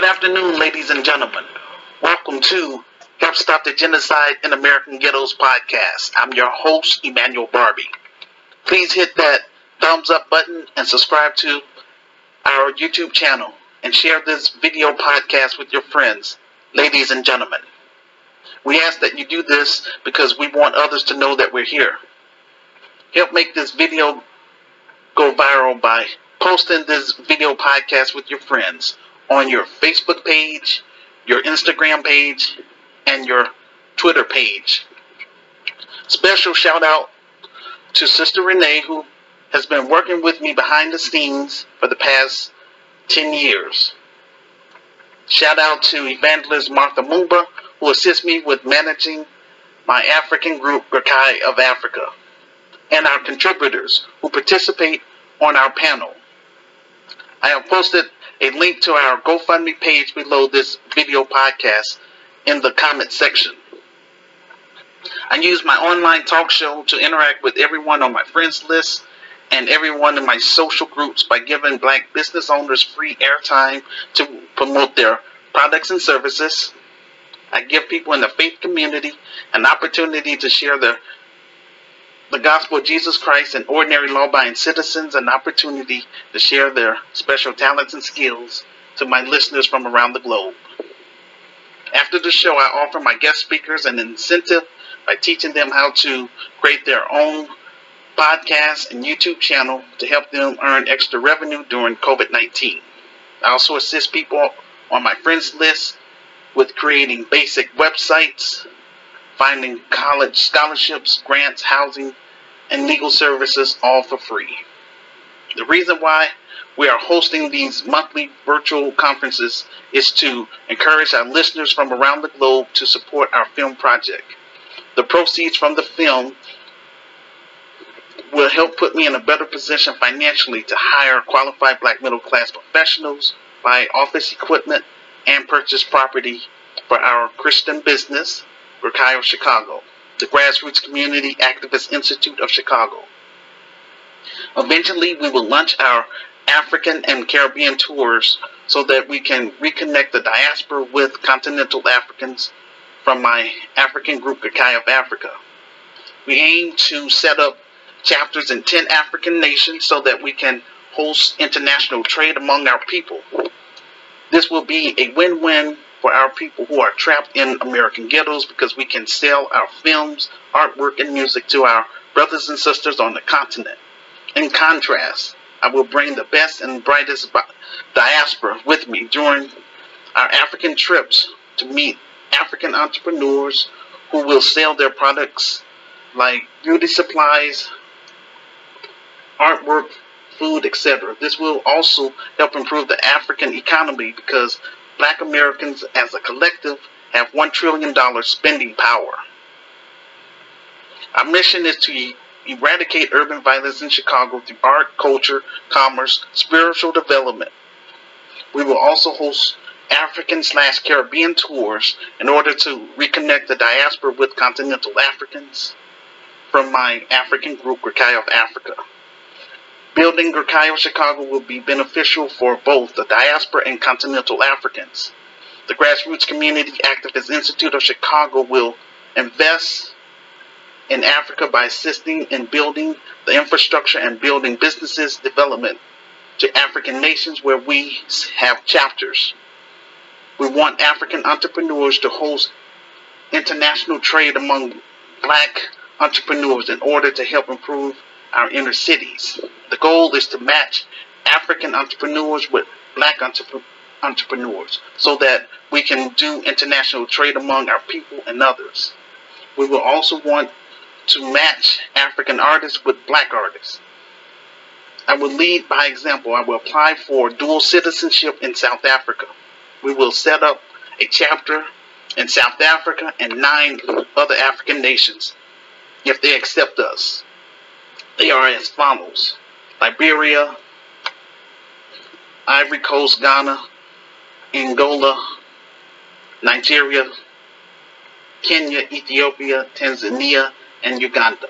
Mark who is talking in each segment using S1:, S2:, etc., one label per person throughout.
S1: Good afternoon, ladies and gentlemen. Welcome to Help Stop the Genocide in American Ghettos podcast. I'm your host, Emmanuel Barbie. Please hit that thumbs up button and subscribe to our YouTube channel and share this video podcast with your friends, ladies and gentlemen. We ask that you do this because we want others to know that we're here. Help make this video go viral by posting this video podcast with your friends on your Facebook page, your Instagram page, and your Twitter page. Special shout out to Sister Renee, who has been working with me behind the scenes for the past 10 years. Shout out to Evangelist Martha Mumba, who assists me with managing my African group, Grakai of Africa, and our contributors who participate on our panel. I have posted a link to our GoFundMe page below this video podcast in the comment section. I use my online talk show to interact with everyone on my friends list and everyone in my social groups by giving black business owners free airtime to promote their products and services. I give people in the faith community an opportunity to share their the gospel of Jesus Christ and ordinary law abiding citizens an opportunity to share their special talents and skills to my listeners from around the globe. After the show, I offer my guest speakers an incentive by teaching them how to create their own podcast and YouTube channel to help them earn extra revenue during COVID 19. I also assist people on my friends list with creating basic websites, finding college scholarships, grants, housing, and legal services all for free. The reason why we are hosting these monthly virtual conferences is to encourage our listeners from around the globe to support our film project. The proceeds from the film will help put me in a better position financially to hire qualified black middle class professionals, buy office equipment, and purchase property for our Christian business, Rakayo Chicago, the Grassroots Community Activist Institute of Chicago. Eventually, we will launch our African and Caribbean tours so that we can reconnect the diaspora with continental Africans from my African group, Grakai of Africa. We aim to set up chapters in 10 African nations so that we can host international trade among our people. This will be a win win for our people who are trapped in American ghettos because we can sell our films, artwork, and music to our brothers and sisters on the continent. In contrast, I will bring the best and brightest diaspora with me during our African trips to meet African entrepreneurs who will sell their products like beauty supplies, artwork, food, etc. This will also help improve the African economy because black Americans as a collective have $1 trillion spending power. Our mission is to eradicate urban violence in Chicago through art, culture, commerce, spiritual development. We will also host African slash Caribbean tours in order to reconnect the diaspora with continental Africans from my African group, Grakai of Africa. Building Grakai Chicago will be beneficial for both the diaspora and continental Africans. The Grassroots Community Activist Institute of Chicago will invest in Africa by assisting in building the infrastructure and building businesses development to African nations where we have chapters. We want African entrepreneurs to host international trade among black entrepreneurs in order to help improve our inner cities. The goal is to match African entrepreneurs with black entrepreneurs so that we can do international trade among our people and others. We will also want to match African artists with black artists. I will lead by example. I will apply for dual citizenship in South Africa. We will set up a chapter in South Africa and nine other African nations if they accept us. They are as follows Liberia, Ivory Coast, Ghana, Angola, Nigeria, Kenya, Ethiopia, Tanzania, and Uganda.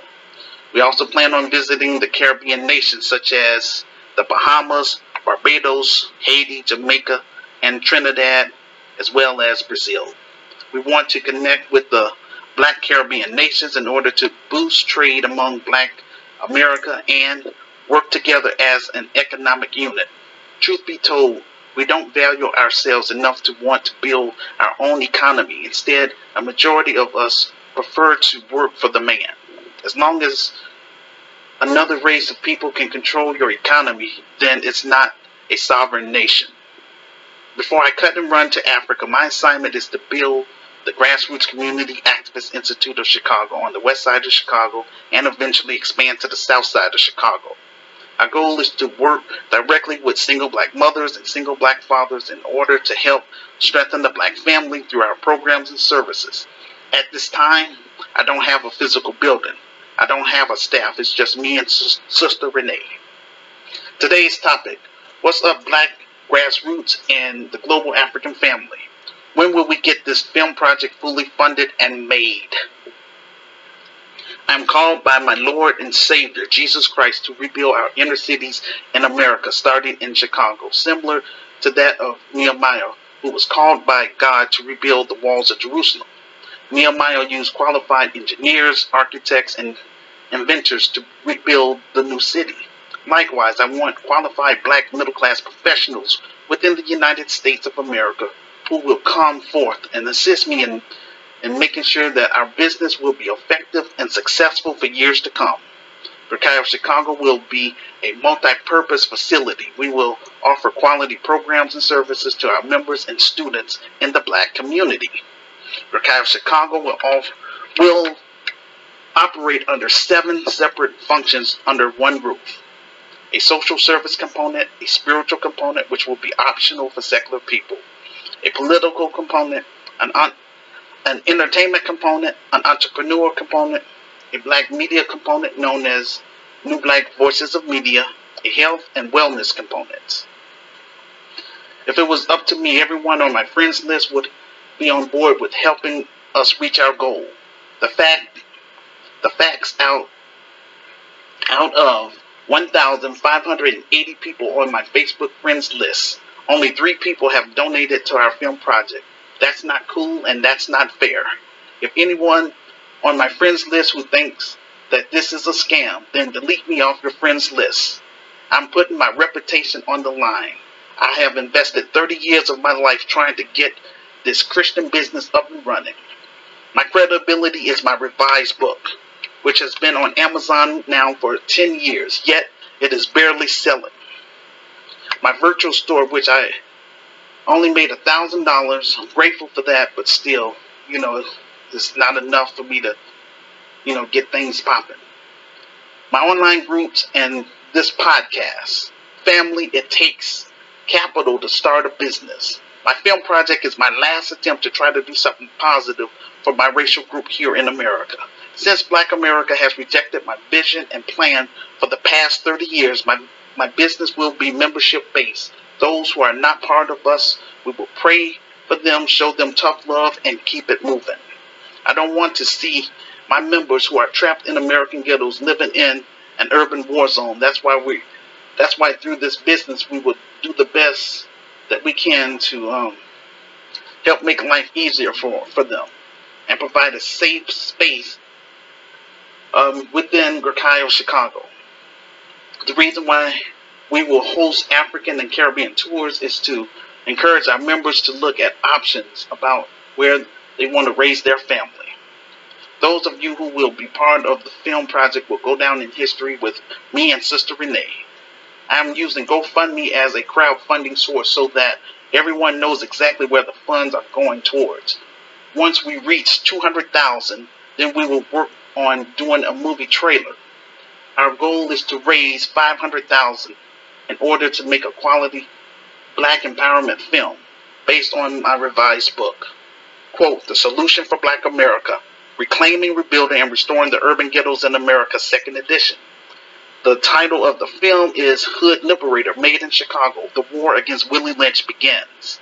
S1: We also plan on visiting the Caribbean nations such as the Bahamas, Barbados, Haiti, Jamaica, and Trinidad, as well as Brazil. We want to connect with the black Caribbean nations in order to boost trade among black America and work together as an economic unit. Truth be told, we don't value ourselves enough to want to build our own economy. Instead, a majority of us prefer to work for the man. As long as another race of people can control your economy, then it's not a sovereign nation. Before I cut and run to Africa, my assignment is to build the Grassroots Community Activist Institute of Chicago on the west side of Chicago and eventually expand to the south side of Chicago. Our goal is to work directly with single black mothers and single black fathers in order to help strengthen the black family through our programs and services. At this time, I don't have a physical building. I don't have a staff. It's just me and Sister Renee. Today's topic What's up, Black Grassroots and the Global African Family? When will we get this film project fully funded and made? I am called by my Lord and Savior, Jesus Christ, to rebuild our inner cities in America, starting in Chicago, similar to that of Nehemiah, who was called by God to rebuild the walls of Jerusalem. Nehemiah used qualified engineers, architects, and inventors to rebuild the new city. Likewise, I want qualified black middle class professionals within the United States of America who will come forth and assist me in, in making sure that our business will be effective and successful for years to come. Berkay Chicago will be a multi-purpose facility. We will offer quality programs and services to our members and students in the black community. Berkay Chicago will, will operate under seven separate functions under one roof. A social service component, a spiritual component, which will be optional for secular people, a political component, an, an entertainment component, an entrepreneur component, a black media component known as New Black Voices of Media, a health and wellness component. If it was up to me, everyone on my friends list would be on board with helping us reach our goal. The fact, the facts out, out of 1,580 people on my Facebook friends list. Only three people have donated to our film project. That's not cool and that's not fair. If anyone on my friends list who thinks that this is a scam, then delete me off your friends list. I'm putting my reputation on the line. I have invested 30 years of my life trying to get this Christian business up and running. My credibility is my revised book, which has been on Amazon now for 10 years, yet it is barely selling. My virtual store, which I only made a thousand dollars, I'm grateful for that, but still, you know, it's not enough for me to, you know, get things popping. My online groups and this podcast, family, it takes capital to start a business. My film project is my last attempt to try to do something positive for my racial group here in America. Since Black America has rejected my vision and plan for the past 30 years, my, my business will be membership based. Those who are not part of us, we will pray for them, show them tough love, and keep it moving. I don't want to see my members who are trapped in American ghettos living in an urban war zone. That's why we that's why through this business we will do the best that we can to um, help make life easier for, for them and provide a safe space um, within Gracayo, Chicago. The reason why we will host African and Caribbean tours is to encourage our members to look at options about where they want to raise their family. Those of you who will be part of the film project will go down in history with me and Sister Renee. I'm using GoFundMe as a crowdfunding source so that everyone knows exactly where the funds are going towards. Once we reach 200,000, then we will work on doing a movie trailer. Our goal is to raise 500,000 in order to make a quality black empowerment film based on my revised book. Quote, The Solution for Black America, Reclaiming, Rebuilding, and Restoring the Urban Ghettos in America, second edition. The title of the film is Hood Liberator, made in Chicago. The war against Willie Lynch begins.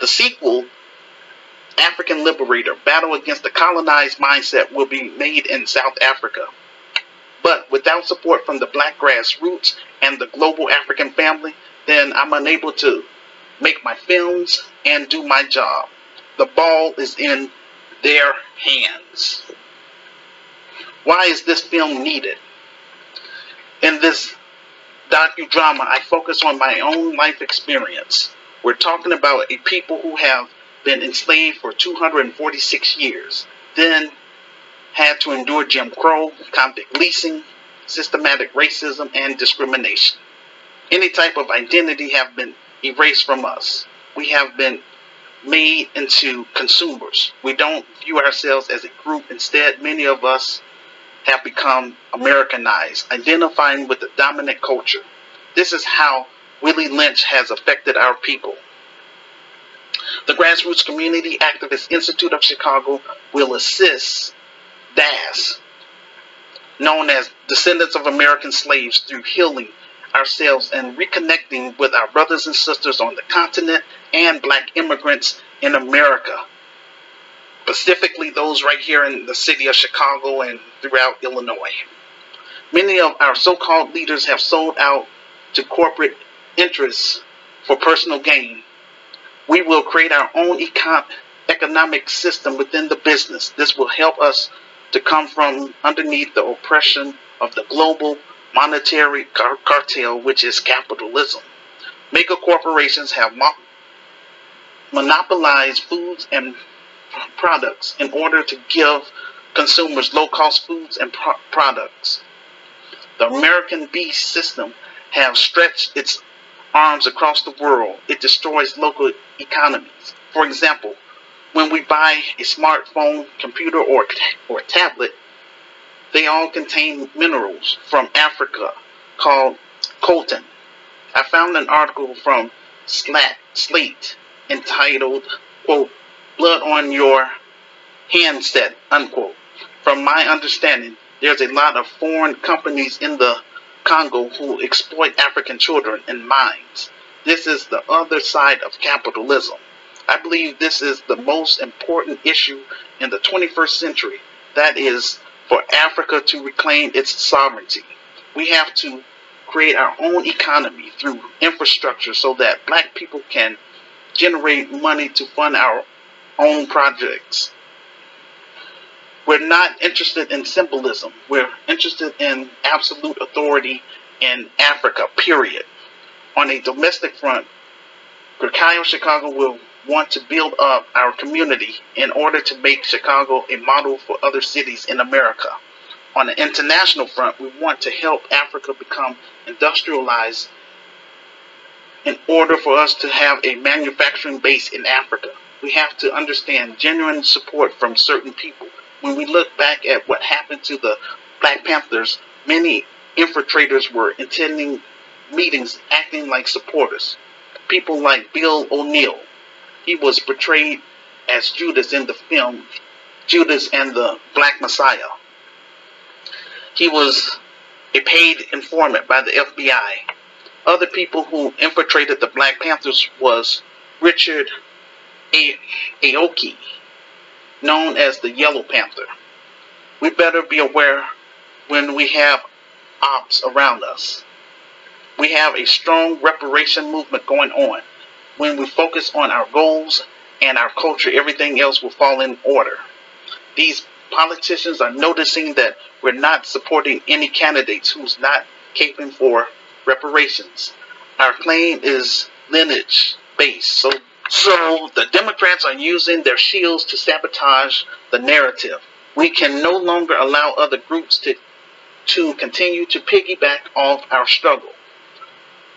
S1: The sequel, African Liberator, Battle Against the Colonized Mindset, will be made in South Africa. But without support from the black grassroots and the global African family, then I'm unable to make my films and do my job. The ball is in their hands. Why is this film needed? In this docudrama, I focus on my own life experience. We're talking about a people who have been enslaved for 246 years, then had to endure Jim Crow, convict leasing, systematic racism, and discrimination. Any type of identity have been erased from us. We have been made into consumers. We don't view ourselves as a group. Instead, many of us have become Americanized, identifying with the dominant culture. This is how Willie Lynch has affected our people. The Grassroots Community Activist Institute of Chicago will assist DAS, known as Descendants of American Slaves, through healing ourselves and reconnecting with our brothers and sisters on the continent and black immigrants in America, specifically those right here in the city of Chicago and throughout Illinois. Many of our so called leaders have sold out to corporate interests for personal gain. We will create our own econ- economic system within the business. This will help us to come from underneath the oppression of the global monetary car- cartel, which is capitalism. Mega corporations have mo- monopolized foods and products in order to give consumers low cost foods and pro- products. The American beast system has stretched its arms across the world. It destroys local economies. For example, when we buy a smartphone, computer, or, or tablet, they all contain minerals from Africa called coltan. I found an article from Slat, Slate entitled, quote, Blood on Your Handset, unquote. From my understanding, there's a lot of foreign companies in the Congo who exploit African children in mines. This is the other side of capitalism. I believe this is the most important issue in the 21st century. That is for Africa to reclaim its sovereignty. We have to create our own economy through infrastructure so that black people can generate money to fund our own projects. We're not interested in symbolism. We're interested in absolute authority in Africa, period. On a domestic front, Grecario Chicago will want to build up our community in order to make Chicago a model for other cities in America. On the international front, we want to help Africa become industrialized in order for us to have a manufacturing base in Africa. We have to understand genuine support from certain people. When we look back at what happened to the Black Panthers, many infiltrators were attending meetings acting like supporters. People like Bill O'Neal, he was portrayed as Judas in the film Judas and the Black Messiah. He was a paid informant by the FBI. Other people who infiltrated the Black Panthers was Richard a- Aoki, known as the Yellow Panther. We better be aware when we have ops around us. We have a strong reparation movement going on when we focus on our goals and our culture, everything else will fall in order. These politicians are noticing that we're not supporting any candidates who's not caping for reparations. Our claim is lineage based. So so the Democrats are using their shields to sabotage the narrative. We can no longer allow other groups to to continue to piggyback off our struggle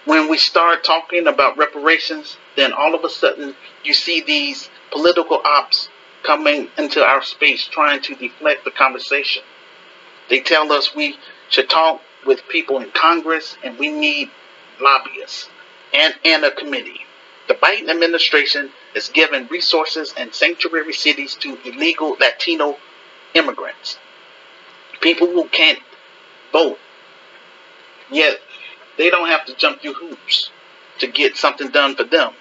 S1: when we start talking about reparations, then all of a sudden you see these political ops coming into our space trying to deflect the conversation. They tell us we should talk with people in Congress and we need lobbyists and, and a committee. The Biden administration is giving resources and sanctuary cities to illegal Latino immigrants, people who can't vote. Yet they don't have to jump through hoops to get something done for them.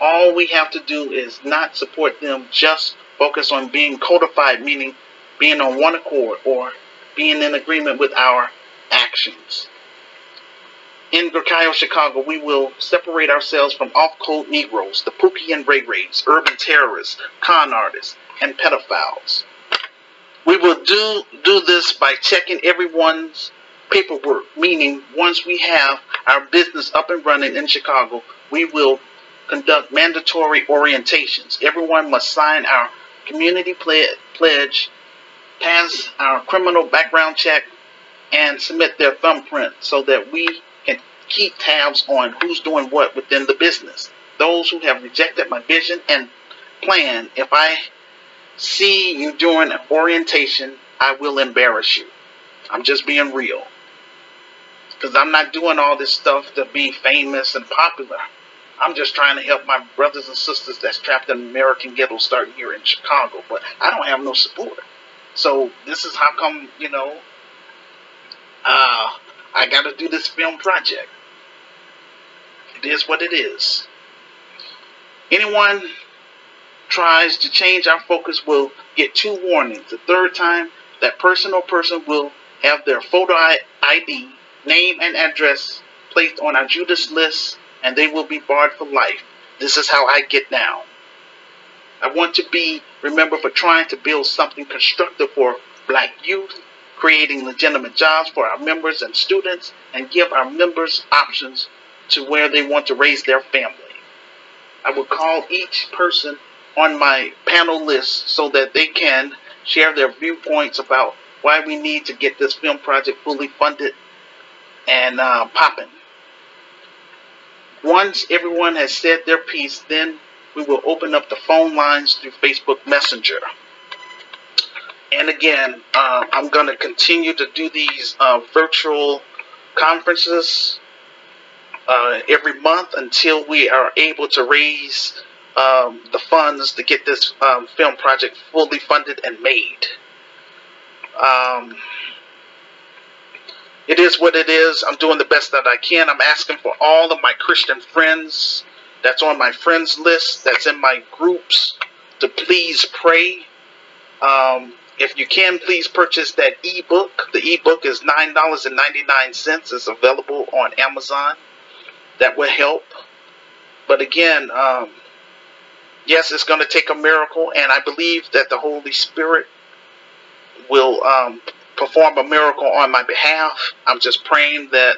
S1: All we have to do is not support them, just focus on being codified, meaning being on one accord or being in agreement with our actions. in Gurkayo, Chicago, we will separate ourselves from off-code Negroes, the Pookie and Ray Rays, urban terrorists, con artists, and pedophiles. We will do, do this by checking everyone's paperwork, meaning once we have our business up and running in Chicago, we will conduct mandatory orientations. Everyone must sign our community pledge, pass our criminal background check, and submit their thumbprint so that we can keep tabs on who's doing what within the business. Those who have rejected my vision and plan, if I see you during an orientation, I will embarrass you. I'm just being real. Because I'm not doing all this stuff to be famous and popular. I'm just trying to help my brothers and sisters that's trapped in American ghetto start here in Chicago. But I don't have no support. So this is how come, you know, uh, I got to do this film project. It is what it is. Anyone tries to change our focus will get two warnings. The third time, that person or person will have their photo ID, name, and address placed on our Judas list, and they will be barred for life. This is how I get down. I want to be remembered for trying to build something constructive for black youth, creating legitimate jobs for our members and students, and give our members options to where they want to raise their family. I will call each person on my panel list so that they can share their viewpoints about why we need to get this film project fully funded and uh, popping. Once everyone has said their piece, then we will open up the phone lines through Facebook Messenger. And again, uh, I'm going to continue to do these uh, virtual conferences uh, every month until we are able to raise um, the funds to get this um, film project fully funded and made. Um, it is what it is. I'm doing the best that I can. I'm asking for all of my Christian friends that's on my friends list, that's in my groups, to please pray. Um, if you can, please purchase that ebook. The ebook is $9.99. It's available on Amazon. That will help. But again, um, yes, it's going to take a miracle, and I believe that the Holy Spirit will um, perform a miracle on my behalf. I'm just praying that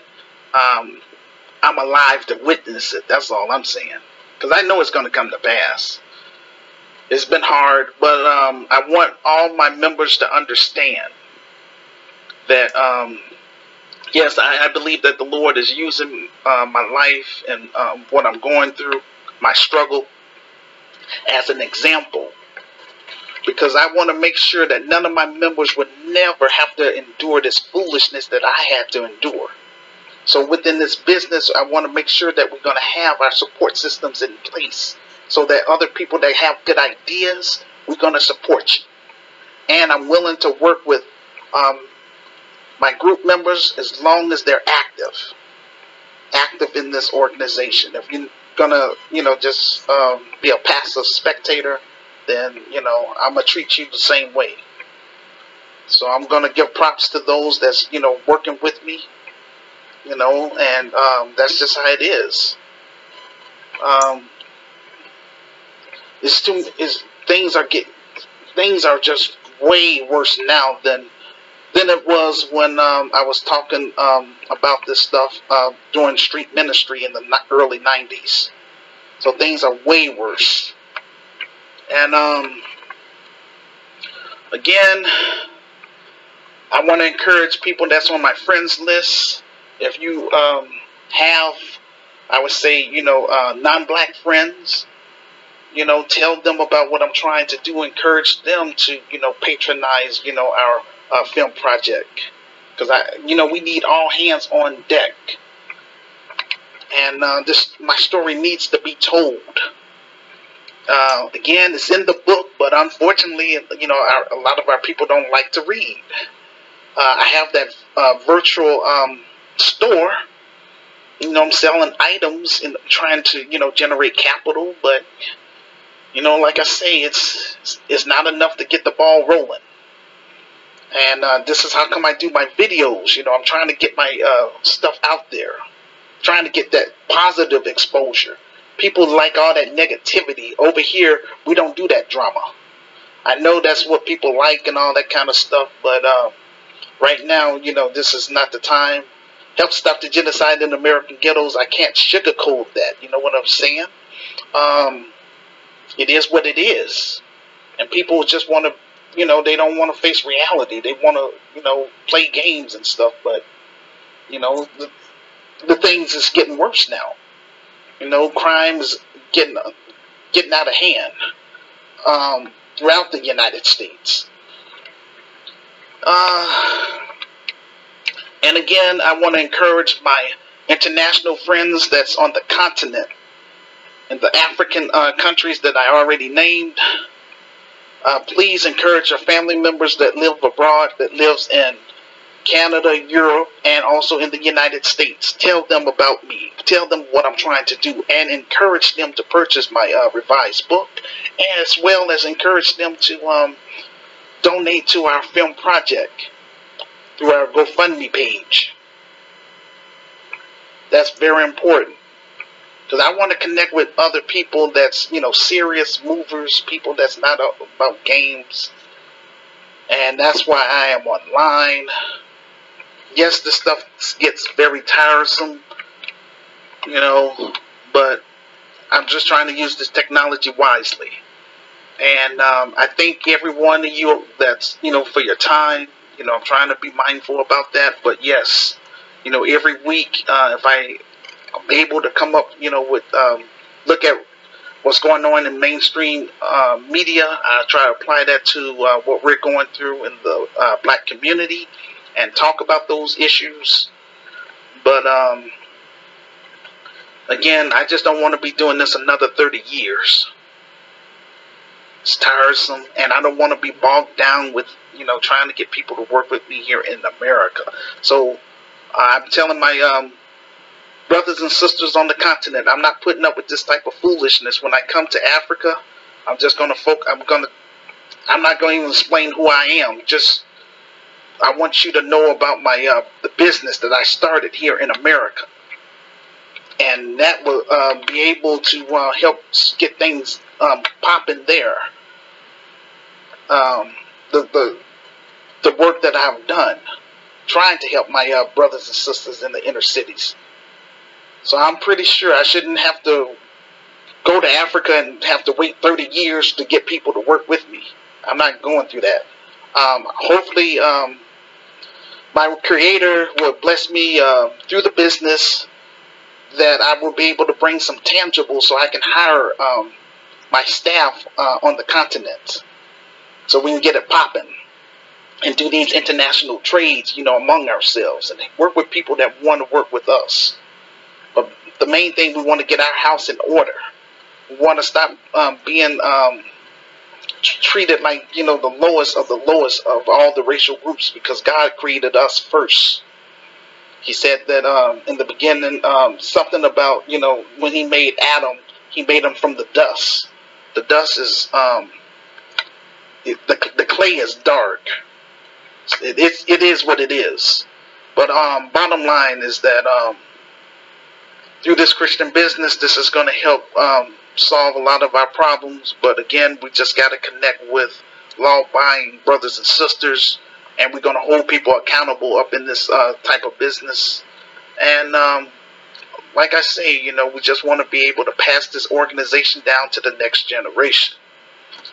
S1: um, I'm alive to witness it. That's all I'm saying. Because I know it's going to come to pass. It's been hard, but um, I want all my members to understand that, um, yes, I, I, believe that the Lord is using uh, my life and um, what I'm going through, my struggle, as an example because I want to make sure that none of my members would never have to endure this foolishness that I had to endure. So within this business, I want to make sure that we're going to have our support systems in place so that other people that have good ideas, we're going to support you. And I'm willing to work with um, my group members as long as they're active, active in this organization. If you're going to, you know, just um, be a passive spectator, then you know I'm gonna treat you the same way. So I'm gonna give props to those that's you know working with me, you know, and um, that's just how it is. Um, it's too is things are get things are just way worse now than than it was when um, I was talking um, about this stuff uh, during street ministry in the early '90s. So things are way worse. And um, again, I want to encourage people that's on my friends list. If you um, have, I would say, you know, uh, non-black friends, you know, tell them about what I'm trying to do. Encourage them to, you know, patronize, you know, our uh, film project because I, you know, we need all hands on deck. And uh, this, my story needs to be told. Uh, again, it's in the book, but unfortunately, you know, our, a lot of our people don't like to read. Uh, I have that uh, virtual um, store. You know, I'm selling items and trying to, you know, generate capital, but you know, like I say, it's it's not enough to get the ball rolling. And uh, this is how come I do my videos. You know, I'm trying to get my uh, stuff out there. trying to get that positive exposure. People like all that negativity. Over here, we don't do that drama. I know that's what people like and all that kind of stuff, but uh, right now, you know, this is not the time. Help stop the genocide in American ghettos. I can't sugarcoat that. You know what I'm saying? Um, it is what it is, and people just want to, you know, they don't want to face reality. They want to, you know, play games and stuff. But you know, the, the things is getting worse now. You know, crimes getting getting out of hand um, throughout the United States. Uh, and again, I want to encourage my international friends that's on the continent and the African uh, countries that I already named. Uh, please encourage your family members that live abroad, that lives in Canada, Europe, and also in the United States. Tell them about me. Tell them what I'm trying to do, and encourage them to purchase my uh, revised book, as well as encourage them to um, donate to our film project through our GoFundMe page. That's very important because I want to connect with other people that's you know serious movers, people that's not about games, and that's why I am online yes, this stuff gets very tiresome, you know, but I'm just trying to use this technology wisely. And um, I thank every one of you that's, you know, for your time. You know, I'm trying to be mindful about that. But yes, you know, every week, uh, if I am able to come up, you know, with, um, look at what's going on in mainstream uh, media, I try to apply that to uh, what we're going through in the uh, black community and talk about those issues. But um, again, I just don't want to be doing this another 30 years. It's tiresome, and I don't want to be bogged down with, you know, trying to get people to work with me here in America. So I'm telling my um, brothers and sisters on the continent, I'm not putting up with this type of foolishness. When I come to Africa, I'm just going to focus. I'm going to. I'm not going to even explain who I am. Just I want you to know about my uh, the business that I started here in America, and that will uh, be able to uh, help get things um, popping there. Um, the the the work that I've done, trying to help my uh, brothers and sisters in the inner cities. So I'm pretty sure I shouldn't have to go to Africa and have to wait 30 years to get people to work with me. I'm not going through that. Um, hopefully, um, my creator will bless me uh, through the business that I will be able to bring some tangible so I can hire um, my staff uh, on the continent so we can get it popping and do these international trades, you know, among ourselves and work with people that want to work with us. But the main thing, we want to get our house in order. We want to stop um, being um, treated like you know the lowest of the lowest of all the racial groups because God created us first. He said that um, in the beginning um, something about you know when He made Adam, He made him from the dust. The dust is um, it, the the clay is dark. It, it, it is what it is. But um, bottom line is that um, through this Christian business, this is going to help um, solve a lot of our problems. But again, we just got to connect with law-abiding brothers and sisters, and we're going to hold people accountable up in this uh, type of business. And um, like I say, you know, we just want to be able to pass this organization down to the next generation.